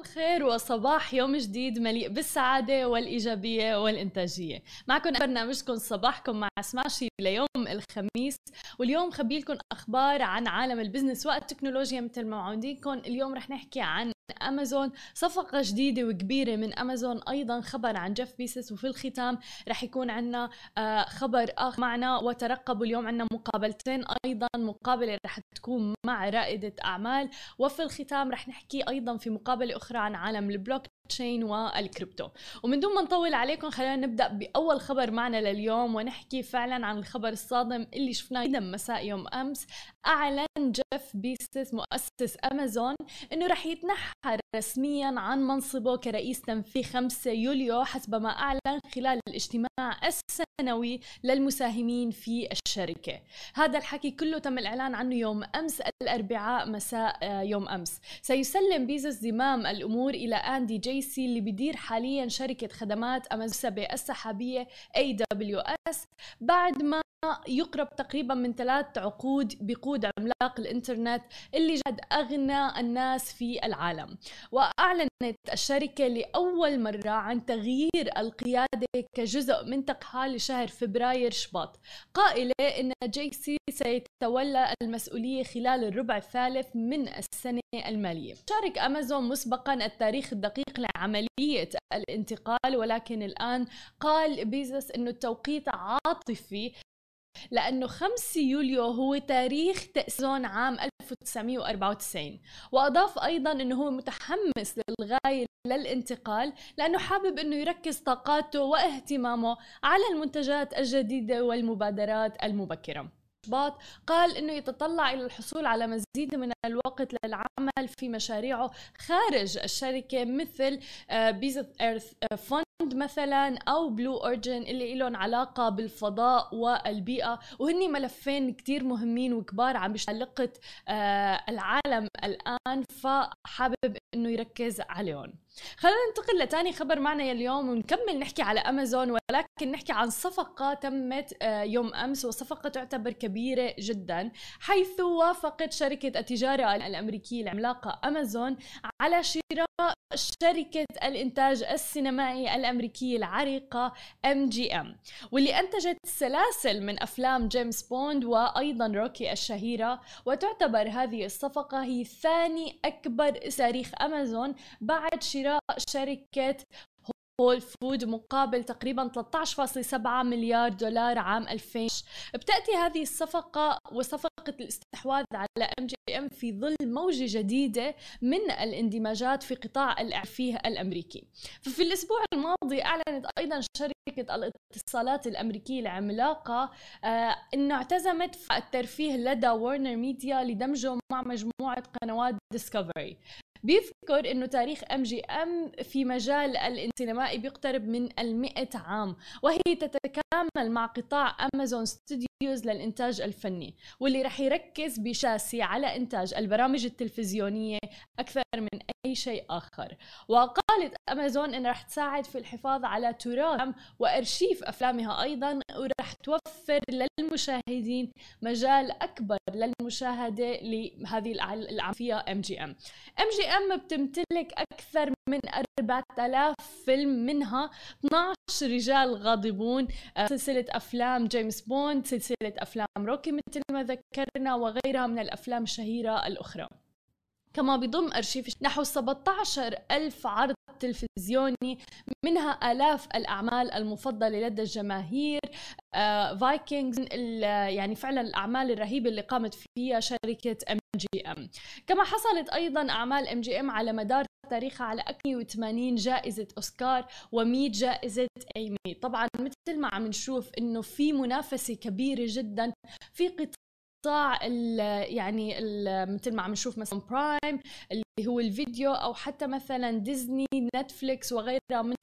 الخير وصباح يوم جديد مليء بالسعادة والإيجابية والإنتاجية. معكم برنامجكم صباحكم مع سماشي ليوم الخميس. واليوم مخبي لكم أخبار عن عالم البزنس والتكنولوجيا مثل ما معودينكم اليوم رح نحكي عن أمازون. صفقة جديدة وكبيرة من أمازون. أيضا خبر عن جيف بيزوس وفي الختام رح يكون عندنا آه، خبر آخر معنا. وترقبوا اليوم عندنا مقابلتين. أيضا مقابلة رح تكون مع رائدة أعمال. وفي الختام رح نحكي أيضا في مقابلة أخرى عن عالم ال blockchain وال crypto. ومن دون ما نطول عليكم خلينا نبدأ بأول خبر معنا لليوم ونحكي فعلا عن الخبر الصادم اللي شفناه مساء يوم أمس. أعلن جيف بيزوس مؤسس أمازون إنه رح يتنحى رسميا عن منصبه كرئيس تنفيذي 5 يوليو حسب ما أعلن خلال الاجتماع السنوي للمساهمين في الشركة. هذا الحكي كله تم الإعلان عنه يوم أمس الأربعاء مساء آه، يوم أمس. سيسلم بيزوس زمام الأمور إلى اندي جيسي اللي بدير حاليا شركة خدمات امازون السحابية AWS بعد ما يقرب تقريبا من ثلاث عقود بقود عملاق الإنترنت اللي جد أغنى الناس في العالم. وأعلنت الشركة لأول مرة عن تغيير القيادة كجزء من تقها لشهر فبراير شباط. قائلة إن جاسي سيتولى المسؤولية خلال الربع الثالث من السنة المالية. شارك أمازون مسبقا التاريخ الدقيق لعملية الانتقال ولكن الآن قال بيزوس إنه التوقيت عاطفي لأنه 5 يوليو هو تاريخ تأسيسون عام 1994 وأضاف أيضا أنه هو متحمس للغاية للانتقال لأنه حابب أنه يركز طاقاته واهتمامه على المنتجات الجديدة والمبادرات المبكرة. شباط قال إنه يتطلع إلى الحصول على مزيد من الوقت للعمل في مشاريعه خارج الشركة مثل Bezos Earth Fund مثلا أو Blue Origin اللي لهم علاقة بالفضاء والبيئة. وهني ملفين كتير مهمين وكبار عم بيشغلوا آه، العالم الآن فحابب إنه يركز عليهم. خلينا ننتقل لتاني خبر معنا اليوم ونكمل نحكي على أمازون ولكن نحكي عن صفقة تمت آه، يوم أمس وصفقة تعتبر كبيرة جدا حيث وافقت شركة التجارة الأمريكية العملاقه أمازون على شراء شركة الإنتاج السينمائي الأمريكية العريقة MGM واللي أنتجت سلاسل من أفلام جيمس بوند وأيضا روكي الشهيرة. وتعتبر هذه الصفقة هي ثاني أكبر تاريخ أمازون بعد شراء شركة Whole Foods مقابل تقريبا 13.7 مليار دولار عام 2000 بتأتي هذه الصفقة وصفقة الاستحواذ على MGM في ظل موجة جديدة من الاندماجات في قطاع الترفيه الأمريكي. ففي الأسبوع الماضي أعلنت أيضا شركة الاتصالات الأمريكية العملاقة آه أنه اعتزمت الترفيه لدى WarnerMedia لدمجه مع مجموعة قنوات Discovery بيذكر إنه تاريخ MGM في مجال السينمائي بيقترب من المئة عام وهي تتكامل مع قطاع Amazon Studios للإنتاج الفني واللي رح يركز بشاسي على إنتاج البرامج التلفزيونية أكثر من أي شيء آخر. وقالت أمازون انها رح تساعد في الحفاظ على تراث وإرشيف أفلامها أيضا ورح توفر للمشاهدين مجال أكبر للمشاهدة لهذه العام فيها MGM MGM بتمتلك أكثر من 4000 فيلم منها. 12 رجال غاضبون آه، سلسلة أفلام جيمس بوند سلسلة أفلام روكي مثل ما ذكرنا وغيرها من الأفلام الشهيرة الأخرى. كما بضم أرشيف. نحو 17 ألف عرض تلفزيوني منها آلاف الأعمال المفضلة لدى الجماهير. Vikings آه يعني فعلا الأعمال الرهيبة اللي قامت فيها شركة MGM كما حصلت أيضا أعمال MGM على مدار تاريخها على 80 جائزة أوسكار و100 جائزة أيمي. طبعا مثل ما عم نشوف إنه في منافسة كبيرة جدا في قطاع قطاع ال يعني ال مثل ما عم نشوف مثلا Prime اللي هو الفيديو أو حتى مثلا ديزني نتفليكس وغيرها من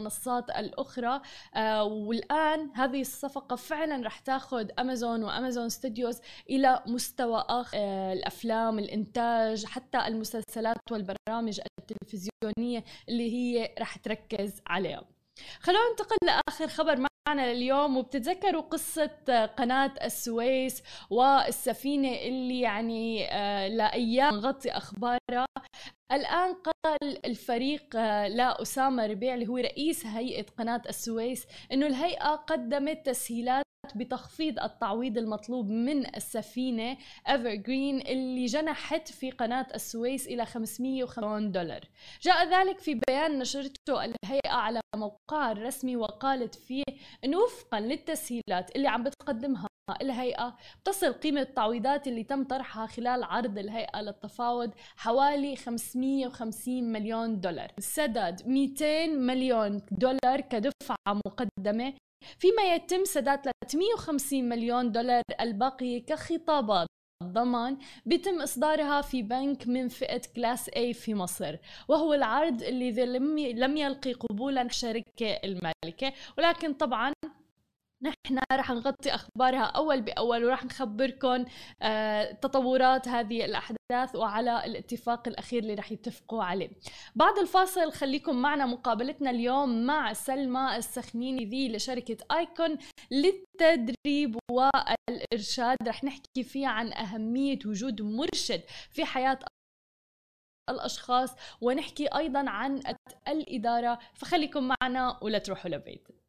المنصات الأخرى. آه والآن هذه الصفقة فعلا رح تاخذ امازون و Amazon Studios إلى مستوى آخر. آه الأفلام الإنتاج حتى المسلسلات والبرامج التلفزيونية اللي هي رح تركز عليها. خلونا ننتقل لآخر خبر معنا لليوم وبتتذكروا قصة قناة السويس والسفينة اللي يعني آه، لأيام غطي أخبارها. الآن قال الفريق آه، لأسامة ربيع اللي هو رئيس هيئة قناة السويس أنه الهيئة قدمت تسهيلات بتخفيض التعويض المطلوب من السفينة ايفرجرين اللي جنحت في قناة السويس إلى 550 دولار. جاء ذلك في بيان نشرته الهيئة على موقعها الرسمي وقالت فيه أنه وفقا للتسهيلات اللي عم بتقدمها الهيئة. تصل قيمة التعويضات اللي تم طرحها خلال عرض الهيئة للتفاوض حوالي 550 مليون دولار. سدد 200 مليون دولار كدفعة مقدمة فيما يتم سداد 350 مليون دولار الباقية كخطابات ضمان بيتم إصدارها في بنك من فئة كلاس A في مصر وهو العرض اللي لم يلقي قبولا الشركة المالكة ولكن طبعا نحن رح نغطي أخبارها أول بأول ورح نخبركم آه، تطورات هذه الأحداث وعلى الاتفاق الأخير اللي رح يتفقوا عليه. بعد الفاصل خليكم معنا مقابلتنا اليوم مع سلمى السخنيني ذي لشركة آيكون للتدريب والإرشاد رح نحكي فيها عن أهمية وجود مرشد في حياة الأشخاص ونحكي أيضا عن الإدارة فخليكم معنا ولا تروحوا لبيت.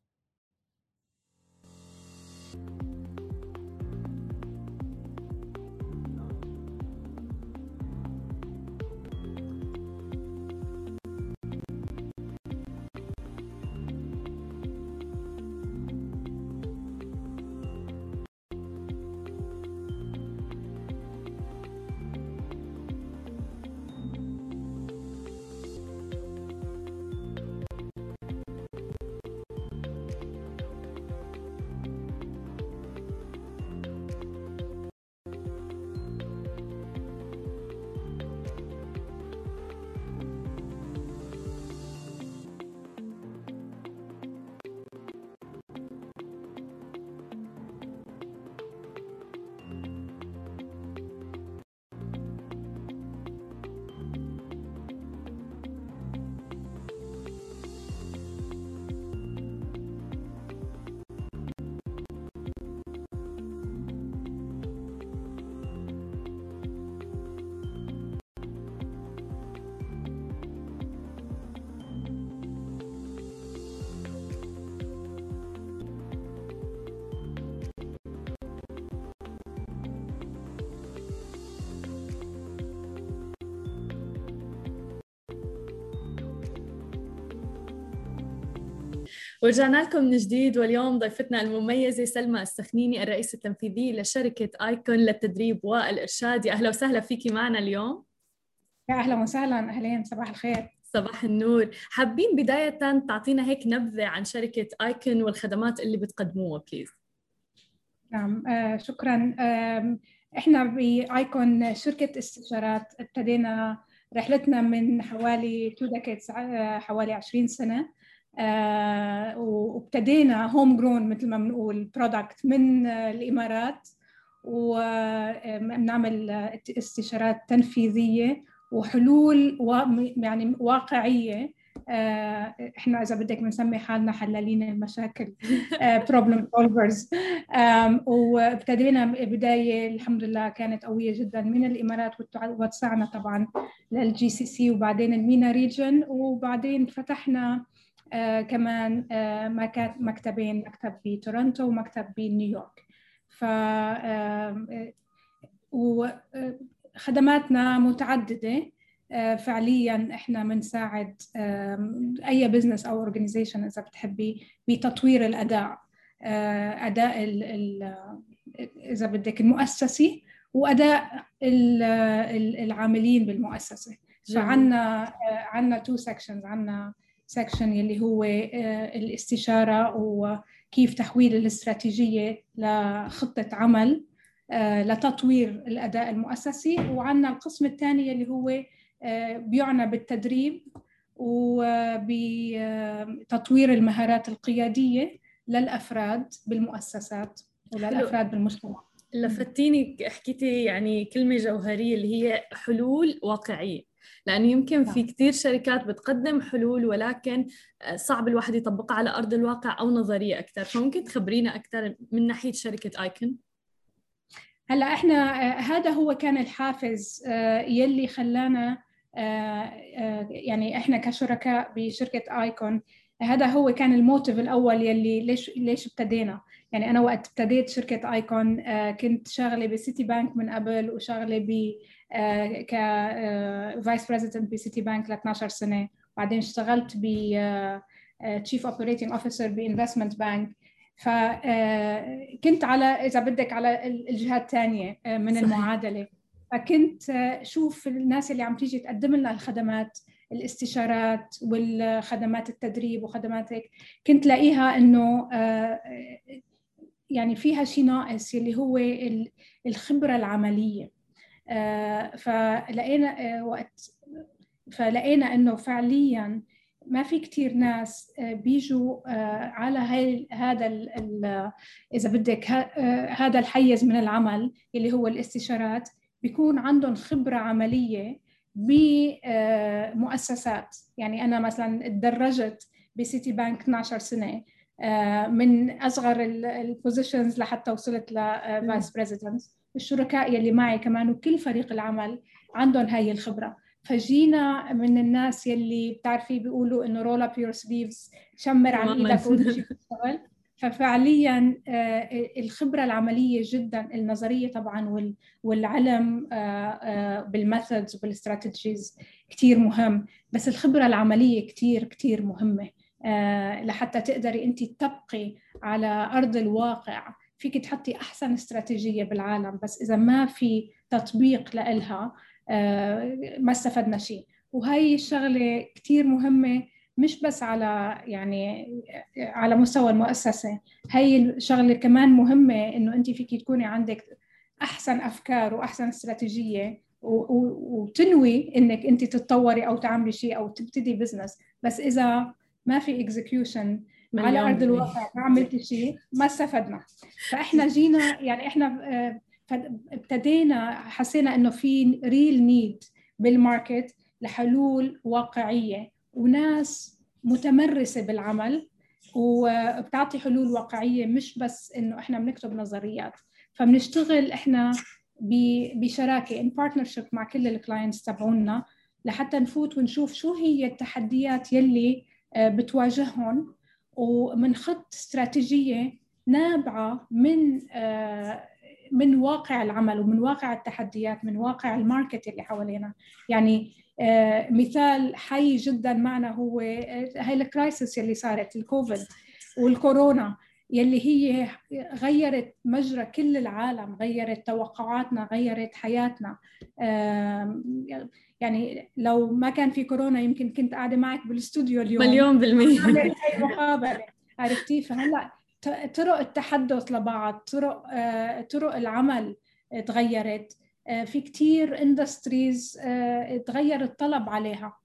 ورجعنا لكم من جديد واليوم ضيفتنا المميزة سلمى السخنيني الرئيس التنفيذي لشركة Icon للتدريب والإرشاد. يا أهلا وسهلا فيكي معنا اليوم. يا أهلا وسهلا. أهلين صباح الخير. صباح النور. حابين بداية تعطينا هيك نبذة عن شركة Icon والخدمات اللي بتقدموها please نعم. آه شكرا. آه إحنا ب Icon شركة استشارات ابتدينا رحلتنا من حوالي two decades آه، حوالي 20 سنة. آه، وابتدينا homegrown مثل ما بنقول product من الإمارات وبنعمل استشارات تنفيذية وحلول يعني واقعية. آه، إحنا إذا بدك بنسمي حالنا حلالين المشاكل problem solvers وابتدينا بداية الحمد لله كانت قوية جدا من الإمارات وتوسعنا طبعا لل GCC وبعدين ال MENA region وبعدين فتحنا آه كمان آه مكتبين مكتب بتورنتو ومكتب بنيويورك ف آه وخدماتنا متعددة. آه فعليا إحنا بنساعد أي business أو organization إذا بتحبي بتطوير الأداء. آه، أداء ال ال إذا بدك المؤسسي وأداء العاملين بالمؤسسة. فعندنا عندنا two sections عندنا section يلي هو آه، الاستشارة وكيف تحويل الاستراتيجية لخطة عمل آه، لتطوير الأداء المؤسسي. وعندنا القسم الثاني اللي هو آه، بيعنى بالتدريب وبتطوير المهارات القيادية للأفراد بالمؤسسات وللأفراد بالمجتمع. لفتيني حكيتي يعني كلمة جوهرية اللي هي حلول واقعية. لأنه يمكن في نعم. كثير شركات بتقدم حلول ولكن آه، صعب الواحد يطبقها على أرض الواقع أو نظرية أكثر فممكن تخبرينا أكثر من ناحية شركة آيكون هلأ إحنا آه، هذا هو كان الحافز آه، يلي خلانا يعني إحنا كشركاء بشركة ايكون هذا هو كان الموتيف الأول يلي ليش ليش ابتدينا. يعني أنا وقت ابتديت شركة Icon كنت شغله ب Citibank من قبل وشغله ب ك vice president ب Citibank ل 12 سنة. بعدين اشتغلت ب chief operating officer ب investment bank فكنت على إذا بدك على الجهه الثانية من صحيح. المعادلة. فكنت شوف الناس اللي عم تيجي تقدم لنا الخدمات الاستشارات والخدمات التدريب وخدمات هيك. كنت لاقيها إنه يعني فيها شيء ناقص اللي هو الخبرة العملية. آه، فلقينا آه، وقت فلقينا إنه فعليا ما في كتير ناس آه، بيجوا على هاي هذا إذا بدك هذا الحيز من العمل اللي هو الاستشارات بيكون عندهم خبرة عملية بمؤسسات يعني أنا مثلا تدرجت ب Citibank 12 سنة من أصغر ال positions لحتى وصلت ل vice president الشركاء يلي معي كمان وكل فريق العمل عندهم هاي الخبرة. فجينا من الناس يلي بتعرفي بيقولوا إنه roll up your sleeves شمر عن إيدك وامشي تشتغل ففعليا آه، الخبرة العملية جدا النظرية طبعا والعلم آه، آه، بال methods وبال strategies كثير مهم. بس الخبرة العملية كثير كثير مهمة. لحتى تقدري انت تبقي على أرض الواقع فيك تحطي أحسن استراتيجية بالعالم بس إذا ما في تطبيق لإلها آه، ما استفدنا شيء. وهي الشغله كثير مهمة مش بس على يعني على مستوى المؤسسة. هي الشغله كمان مهمة إنه انت فيك تكوني عندك أحسن أفكار وأحسن استراتيجية وتنوي إنك انت تتطوري أو تعملي شيء أو تبتدي business بس إذا ما في execution على أرض الواقع ما عملت شيء ما استفدنا. فإحنا جينا يعني إحنا آه، ابتدينا حسينا إنه في real need بال market لحلول واقعية. وناس متمرسة بالعمل وبتعطي حلول واقعية مش بس إنه إحنا بنكتب نظريات. فبنشتغل إحنا بشراكة in partnership مع كل ال clients تبعونا لحتى نفوت ونشوف شو هي التحديات يلي آه، بتواجههم ومنخط استراتيجية نابعة من آه، من واقع العمل ومن واقع التحديات من واقع ال market اللي حوالينا. يعني آه، مثال حي جدا معنا هو آه، هاي ال crisis اللي صارت الكوفيد والكورونا. يلي هي غيرت مجرى كل العالم غيرت توقعاتنا غيرت حياتنا. يعني لو ما كان في كورونا يمكن كنت قاعدة معك بالاستوديو اليوم. مليون بالمية. مقابلة عرفتي؟ فهلأ طرق التحدث لبعض طرق آه، طرق العمل تغيرت. آه، في كتير اندستريز آه، تغير الطلب عليها.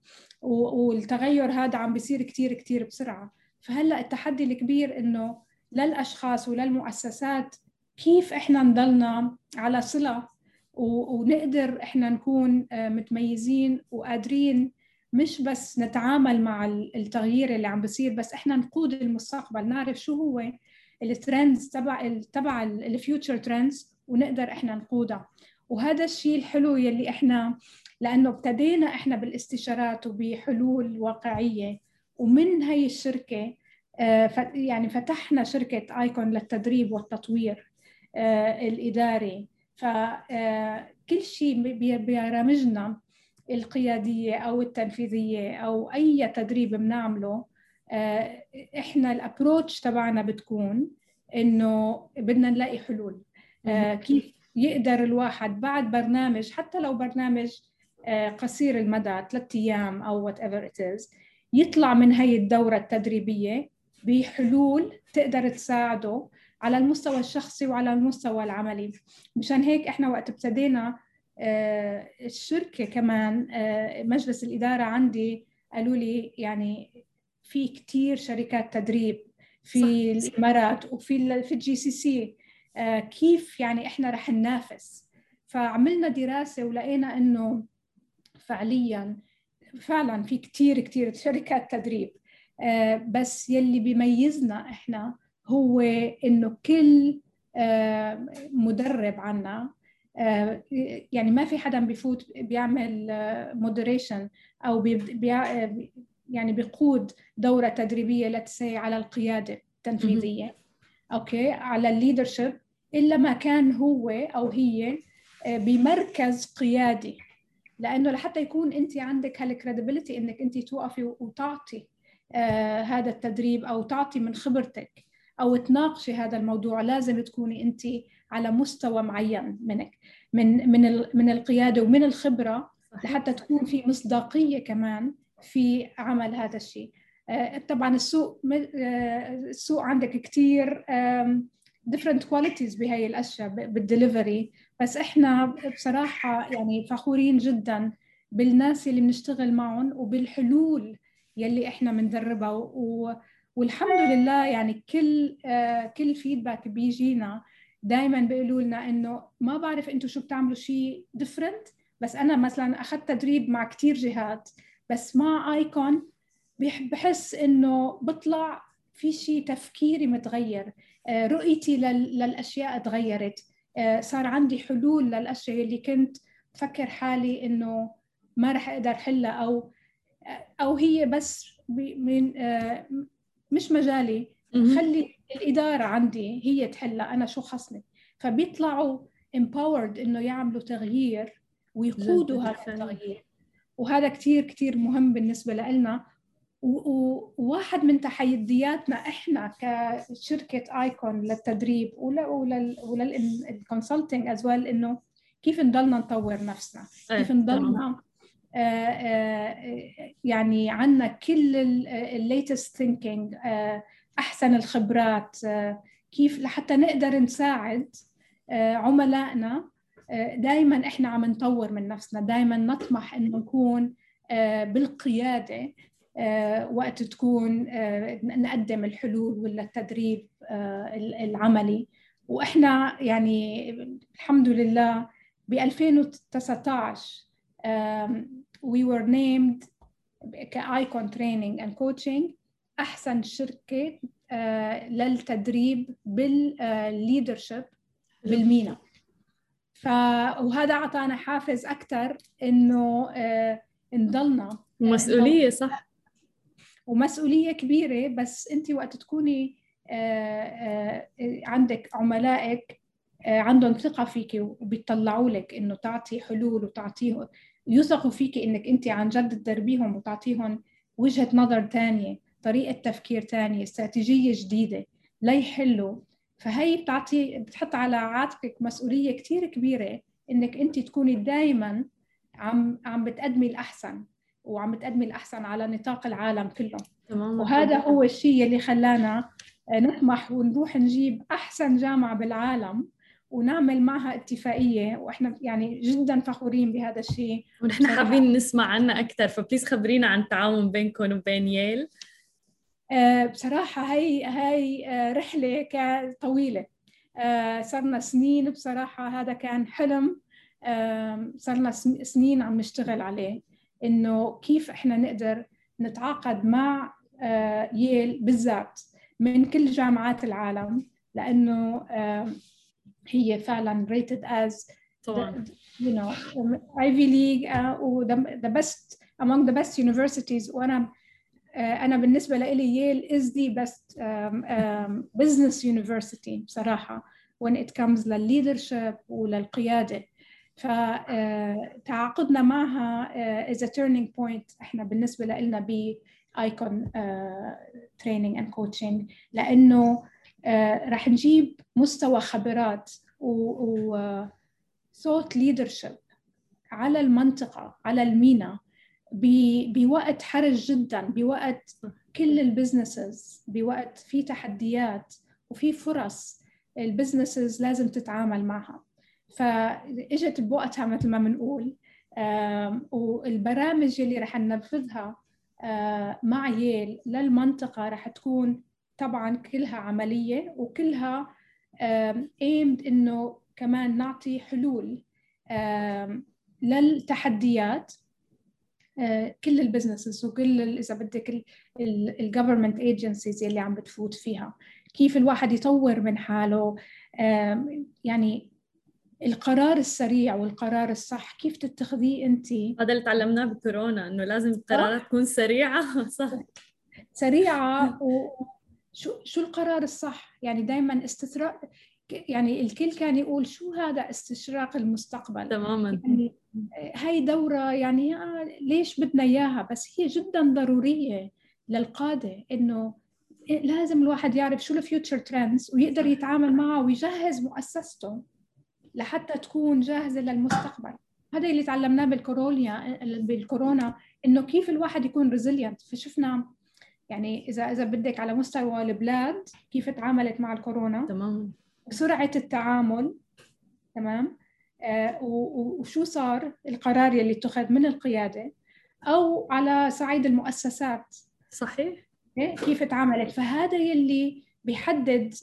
والتغير هذا عم بيصير كتير كتير بسرعة. فهلأ التحدي الكبير إنه للاشخاص وللمؤسسات كيف إحنا نضلنا على صلة ونقدر إحنا نكون آه، متميزين وقادرين مش بس نتعامل مع التغيير اللي عم بيصير بس إحنا نقود المستقبل نعرف شو هو ال trends تبع تبع ال future trends ونقدر إحنا نقودها. وهذا الشيء الحلو يلي إحنا لأنه ابتدينا إحنا بالاستشارات وبحلول واقعية ومن هي الشركة يعني فتحنا شركة آيكون للتدريب والتطوير آه، الإداري. فكل شيء ببرامجنا القيادية أو التنفيذية أو أي تدريب بنعمله آه، إحنا الأبروتش تبعنا بتكون إنه بدنا نلاقي حلول آه، كيف يقدر الواحد بعد برنامج حتى لو برنامج آه، قصير المدى ثلاثة أيام أو whatever it is يطلع من هي الدورة التدريبية بحلول تقدر تساعده على المستوى الشخصي وعلى المستوى العملي. مشان هيك إحنا وقت ابتدينا آه، الشركة كمان آه، مجلس الإدارة عندي قالوا لي يعني في كثير شركات تدريب في صح. الإمارات وفي في ال GCC كيف يعني إحنا رح ننافس. فعملنا دراسة ولقينا إنه فعليا فعلا في كتير كتير شركات تدريب. بس يلي بيميزنا إحنا هو إنه كل آه، مدرب عنا آه، يعني ما في حدا بيفوت بيعمل moderation أو بي يعني بيقود دورة تدريبية لتسي على القيادة التنفيذية. أوكي؟ على ال leadership إلا ما كان هو أو هي بمركز قيادي. لأنه لحتى يكون أنت عندك هال credibility إنك أنت توقفي وتعطي آه هذا التدريب أو تعطي من خبرتك أو تناقشي هذا الموضوع لازم تكوني أنت على مستوى معين منك من من من القيادة ومن الخبرة لحتى تكون في مصداقية كمان في عمل هذا الشيء. آه طبعا السوق آه السوق عندك كثير different qualities بهي الأشياء بالدليفري بس إحنا بصراحة يعني فخورين جدا بالناس اللي بنشتغل معهم وبالحلول يلي إحنا بندربها. والحمد لله يعني كل آه كل فيدباك بيجينا دائما بيقولوا لنا إنه ما بعرف أنتم شو بتعملوا شيء ديفرنت بس أنا مثلا أخذت تدريب مع كثير جهات بس مع ايكون بحس إنه بطلع في شيء تفكيري متغير آه رؤيتي للأشياء تغيرت آه صار عندي حلول للأشياء اللي كنت بفكر حالي إنه ما رح أقدر حلها أو أو هي بس من آه، مش مجالي. خلي الإدارة عندي هي تحلها أنا شو خصني. فبيطلعوا empowered إنه يعملوا تغيير ويقودوا هذا التغيير. وهذا كثير كثير مهم بالنسبة لنا وواحد من تحدياتنا إحنا كشركة Icon للتدريب ولل consulting as well إنه كيف نضلنا نطور نفسنا. إيه، كيف نضلنا آه، آه، يعني عندنا كل ال latest thinking آه، أحسن الخبرات كيف لحتى نقدر نساعد عملائنا دائما إحنا عم نطور من نفسنا دائما نطمح إنه نكون بالقيادة وقت تكون نقدم الحلول ولا التدريب العملي. وإحنا يعني الحمد لله ب 2019 we were named ك ايكون training and coaching أحسن شركة uh, للتدريب بال leadership uh, بالمينا. ف وهذا أعطانا حافز أكثر إنه uh, نضلنا. مسؤولية صح. ومسؤولية كبيرة بس أنت وقت تكوني عندك عملائك عندهم ثقة فيك وبيطلعوا لك إنه تعطي حلول وتعطيه يثقوا فيك إنك أنت عن جد تدربيهم وتعطيهم وجهة نظر ثانية طريقة تفكير ثانية استراتيجية جديدة ليحلوا فهي بتعطي بتحط على عاتقك مسؤولية كثير كبيرة إنك أنت تكوني دائما عم عم بتقدمي الأحسن وعم بتقدمي الأحسن على نطاق العالم كله. تمام وهذا هو الشيء اللي خلانا نطمح ونروح نجيب أحسن جامعة بالعالم ونعمل معها اتفاقية وإحنا يعني جدا فخورين بهذا الشيء. ونحن حابين نسمع عنها أكثر فبليز خبرينا عن التعاون بينكم وبين ييل. آه بصراحة هي هي آه رحلة طويله آه صرنا سنين بصراحة هذا كان حلم. صرنا سنين عم نشتغل عليه. إنه كيف إحنا نقدر نتعاقد مع ييل بالذات من كل جامعات العالم. لأنه هي فعلا rated as طبعا you know Ivy League uh, the best among the best universities وأنا uh, أنا بالنسبة لي ييل is the best um, um, business university بصراحه when it comes للleadership وللقياده فتعاقدنا معها uh, is a turning point إحنا بالنسبة لنا ب ايكون training and coaching لأنه آه، رح نجيب مستوى خبرات و thought leadership على المنطقة على المينا بوقت حرج جدا بوقت كل ال businesses بوقت في تحديات وفي فرص ال businesses لازم تتعامل معها. فإجت بوقتها مثل ما بنقول والبرامج اللي رح ننفذها آه، مع ييل للمنطقة رح تكون طبعا كلها عملية وكلها aimed إنه كمان نعطي حلول للتحديات كل ال businesses وكل إذا بدك ال government agencies اللي عم بتفوت فيها. كيف الواحد يطور من حاله يعني القرار السريع والقرار الصح كيف تتخذيه أنت؟ هذا اللي تعلمناه بكورونا إنه لازم القرارات تكون سريعة. صح. سريعة وشو شو القرار الصح؟ يعني دائما استشراف يعني الكل كان يقول شو هذا استشراف المستقبل؟ تماما. يعني هاي دورة يعني ليش بدنا إياها؟ بس هي جدا ضرورية للقادة إنه لازم الواحد يعرف شو ال future trends ويقدر يتعامل معها ويجهز مؤسسته لحتى تكون جاهزة للمستقبل. هذا اللي تعلمناه بالكورونا بالكورونا إنه كيف الواحد يكون resilient فشفنا يعني اذا إذا بدك على مستوى البلاد كيف تعاملت مع الكورونا. تمام. سرعة التعامل تمام؟ آه وشو صار القرار يلي اتخذ من القيادة؟ أو على صعيد المؤسسات. صحيح. إيه؟ كيف تعاملت؟ فهذا يلي بيحدد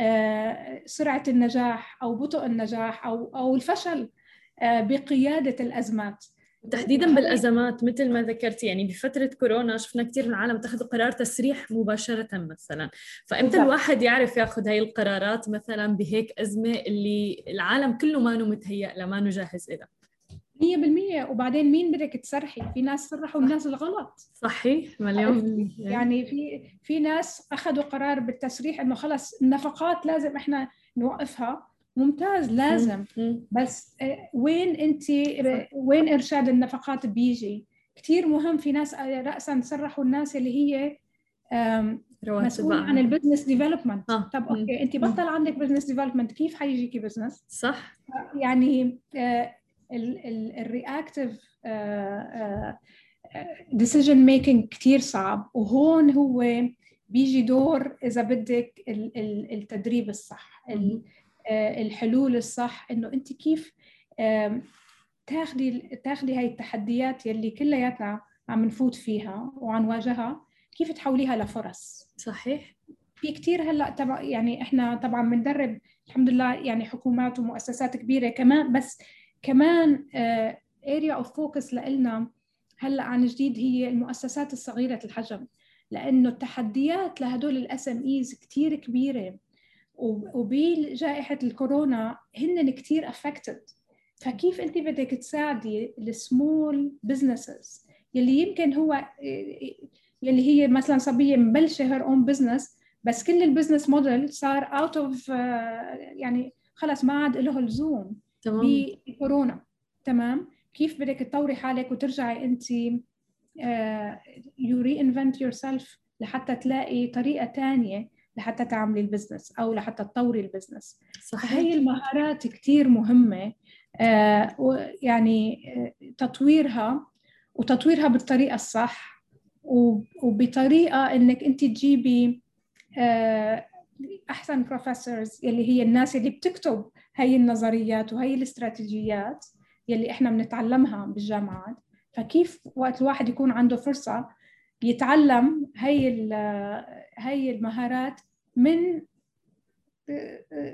آه سرعة النجاح أو بطء النجاح أو أو الفشل آه بقيادة الأزمات. تحديدا بالأزمات مثل ما ذكرتي يعني بفترة كورونا شفنا كثير من العالم اتخذوا قرار تسريح مباشرة مثلا. فإمتى الواحد يعرف ياخذ هاي القرارات مثلا بهيك أزمة اللي العالم كله ما متهيأ له ما جاهز لها 100% وبعدين مين بدك تسرحي؟ في ناس سرحوا الناس الغلط صحيح مليون يعني في في ناس أخذوا قرار بالتسريح إنه خلص النفقات لازم إحنا نوقفها. ممتاز لازم. بس آه، وين انت وين إرشاد النفقات بيجي؟ كثير مهم في ناس آه، راسا سرحوا الناس اللي هي مسؤول عن ال business development آه. طب okay أنت بطل عندك business development كيف حيجيكي business صح. يعني ال reactive decision making كثير صعب. وهون هو بيجي دور إذا بدك التدريب الصح آه، الحلول الصح إنه أنت كيف تاخذي تاخذي هاي التحديات يلي كلياتنا عم نفوت فيها وعم نواجهها كيف تحوليها لفرص؟ صحيح. في كثير هلأ تبع يعني إحنا طبعا بندرب الحمد لله يعني حكومات ومؤسسات كبيرة كمان بس كمان area of focus لنا هلأ عن جديد هي المؤسسات الصغيرة الحجم لإنه التحديات لهدول ال SMEs كثير كبيرة. وبجائحة الكورونا هن كتير affected فكيف أنت بدك تساعدي ال small businesses يلي يمكن هو يلي هي مثلا صبية مبلشة her own business بس كل ال business model صار out of يعني خلص ما عاد له لزوم بكورونا تمام. كيف بدك تطوري حالك وترجعي أنت you reinvent yourself لحتى تلاقي طريقة ثانية لحتى تعملي ال business أو لحتى تطوري ال business صحيح. هي المهارات كثير مهمة آه يعني آه تطويرها وتطويرها بالطريقة الصح وبطريقة إنك أنت تجيبي آه أحسن بروفيسورز يلي هي الناس اللي بتكتب هي النظريات وهي الاستراتيجيات يلي إحنا بنتعلمها بالجامعات. فكيف وقت الواحد يكون عنده فرصة يتعلم هي هي المهارات من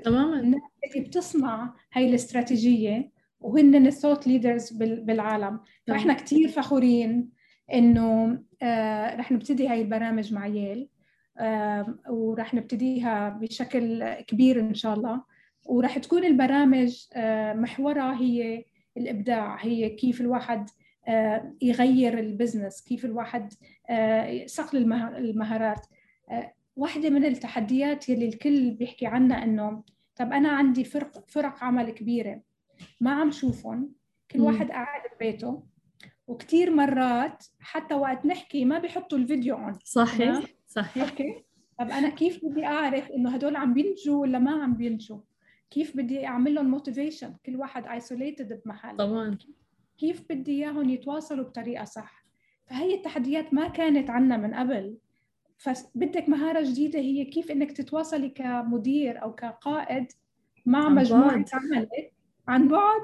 تماما. الناس اللي بتصنع هي الاستراتيجية وهن ال thought leaders بالعالم. فإحنا كثير فخورين إنه آه رح نبتدي هاي البرامج مع ييل آه ورح نبتديها بشكل كبير إن شاء الله. ورح تكون البرامج آه محورها هي الإبداع هي كيف الواحد يغير ال business كيف الواحد آه صقل المهارات. آه واحدة من التحديات يلي الكل بيحكي عنها إنه طب أنا عندي فرق فرق عمل كبيرة ما عم شوفهم كل واحد قاعد ببيته. وكثير مرات حتى وقت نحكي ما بيحطوا الفيديو on صحيح صحيح. okay؟ طب أنا كيف بدي أعرف إنه هدول عم بينتجوا ولا ما عم بينتجوا؟ كيف بدي أعمل لهم motivation كل واحد isolated بمحل. طبعا. كيف بدي إياهم يتواصلوا بطريقة صح؟ فهي التحديات ما كانت عنا من قبل. فبدك مهارة جديدة هي كيف إنك تتواصلي كمدير أو كقائد مع مجموعة عمل عن بعد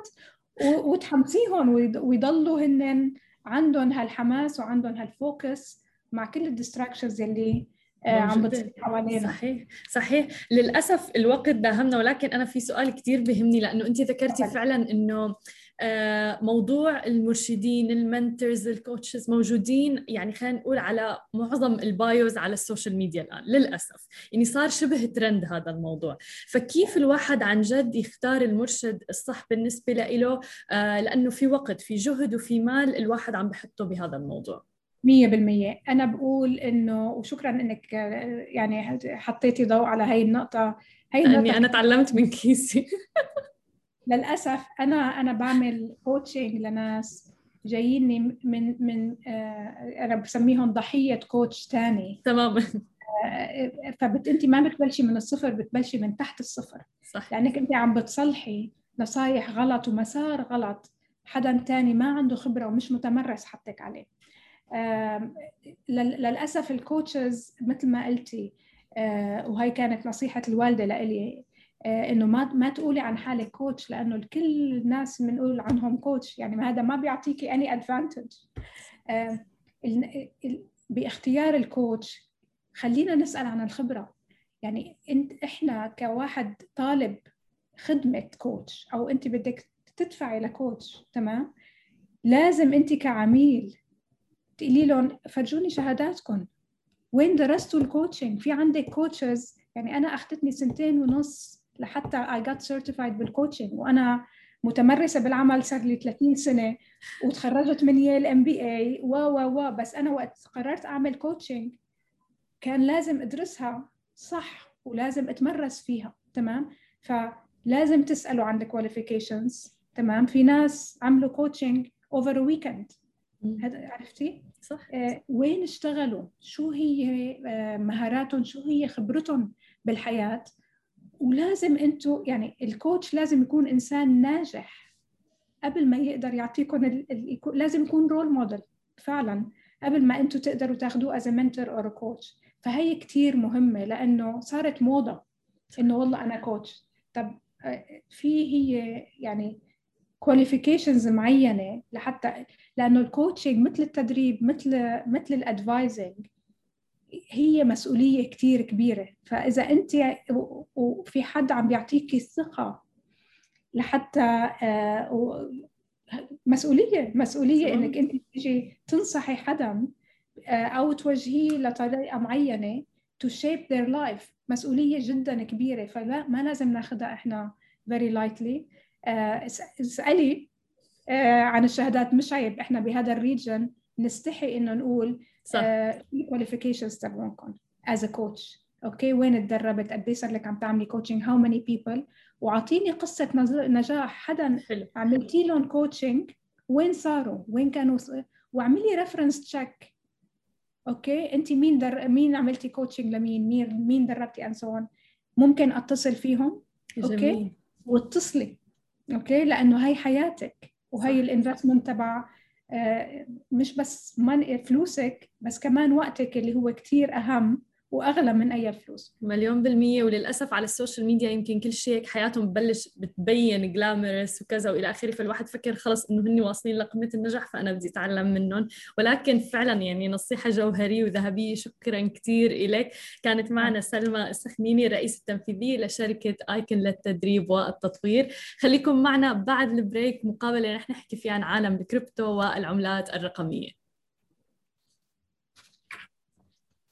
وتحمسيهم ويضلوا هن عندهم هالحماس وعندهم هال focus مع كل ال distractions اللي آه، عم بتصير حوالينا. صحيح صحيح. للأسف الوقت داهمنا ولكن أنا في سؤال كثير بهمني لأنه أنت ذكرتي فعلا إنه موضوع المرشدين ال mentors ال coaches موجودين. يعني خلينا نقول على معظم ال bios على ال social media الآن للأسف. يعني صار شبه ترند هذا الموضوع. فكيف الواحد عن جد يختار المرشد الصح بالنسبة له؟ آه، لأنه في وقت في جهد وفي مال الواحد عم بحطه بهذا الموضوع. مية بالمية. أنا بقول إنه وشكرا إنك يعني حطيتي ضوء على هاي النقطة. هاي النقطة أني أنا تعلمت من case ي. للأسف أنا أنا بعمل coaching لناس جاييني من من آه، أنا بسميهم ضحية coach تاني. تماما آه، فبت أنت ما بتبلشي من الصفر بتبلشي من تحت الصفر. صح. لأنك أنت عم بتصلحي نصايح غلط ومسار غلط. حدا تاني ما عنده خبرة ومش متمرس حطك عليه. للأسف ال coaches مثل ما قلتي آه، وهي كانت نصيحة الوالدة لإلي إنه ما ما تقولي عن حالك coach لأنه الكل الناس بنقول عنهم coach يعني هذا ما بيعطيكي any advantage باختيار ال coach خلينا نسأل عن الخبرة. يعني انت إحنا كواحد طالب خدمة coach أو إنت بدك تدفعي ل coach تمام؟ لازم إنت كعميل تقولي لهم فرجوني شهاداتكم. وين درستوا ال coaching في عندك coaches يعني أنا أخذتني سنتين ونص لحتى I got certified بال coaching وأنا متمرسة بالعمل صار لي 30 سنة وتخرجت من Yale MBA و و و بس أنا وقت قررت أعمل coaching كان لازم أدرسها صح ولازم أتمرس فيها تمام؟ فلازم تسألوا عن ال qualifications تمام؟ في ناس عملوا coaching over weekend عرفتي؟ صح. آه وين اشتغلوا؟ شو هي آه مهاراتهم؟ شو هي خبرتهم بالحياة؟ ولازم أنتم يعني ال coach لازم يكون إنسان ناجح قبل ما يقدر يعطيكم ال... ال... لازم يكون role model فعلا قبل ما أنتم تقدروا تاخذوه as mentor or coach فهي كثير مهمة لأنه صارت موضة إنه والله أنا coach طب آه، في هي يعني qualifications معينة لحتى لأنه ال coaching مثل التدريب مثل مثل ال advising هي مسؤولية كثير كبيرة. فإذا أنت وفي حد عم بيعطيكي الثقه لحتى آه، مسؤولية مسؤولية إنك أنت تيجي تنصحي حدا آه، أو توجهيه لطريقة معينة to shape their life. مسؤولية جدا كبيرة. فلا ما لازم ناخذها إحنا very lightly. آه، اسألي آه، عن الشهادات. مش عيب إحنا بهذا ال region نستحي إنه نقول صح. ال qualifications تبعونكم as a coach okay وين تدربت قد إيه صار لك عم تعملي coaching how many people وأعطيني قصة نجاح. حدا. عملتي لهم coaching وين صاروا؟ وين كانوا واعملي reference check okay انت مين در... مين عملتي coaching لمين؟ مين مين دربتي؟ and so ممكن أتصل فيهم. okay جميل. واتصلي okay لأنه هي حياتك. وهي ال investment تبع مش بس فلوسك بس كمان وقتك اللي هو كتير أهم. وأغلى من أي فلوس مليون بالمية وللأسف على ال social media يمكن كل شيء حياتهم ببلش بتبين glamorous وكذا وإلى آخره فالواحد فكر خلص إنه هن واصلين لقمة النجاح فأنا بدي أتعلم منهم. ولكن فعلا يعني نصيحة جوهرية وذهبية شكرا كثير لك كانت معنا سلمى السخنيني الرئيسه التنفيذية لشركة ايكن للتدريب والتطوير. خليكم معنا بعد ال break مقابلة رح نحكي فيها عن عالم الكريبتو والعملات الرقمية.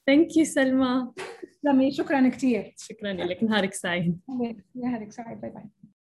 thank you سلمى تسلمي شكرا كثير شكرا لك. نهارك سعيد. نهارك سعيد. bye bye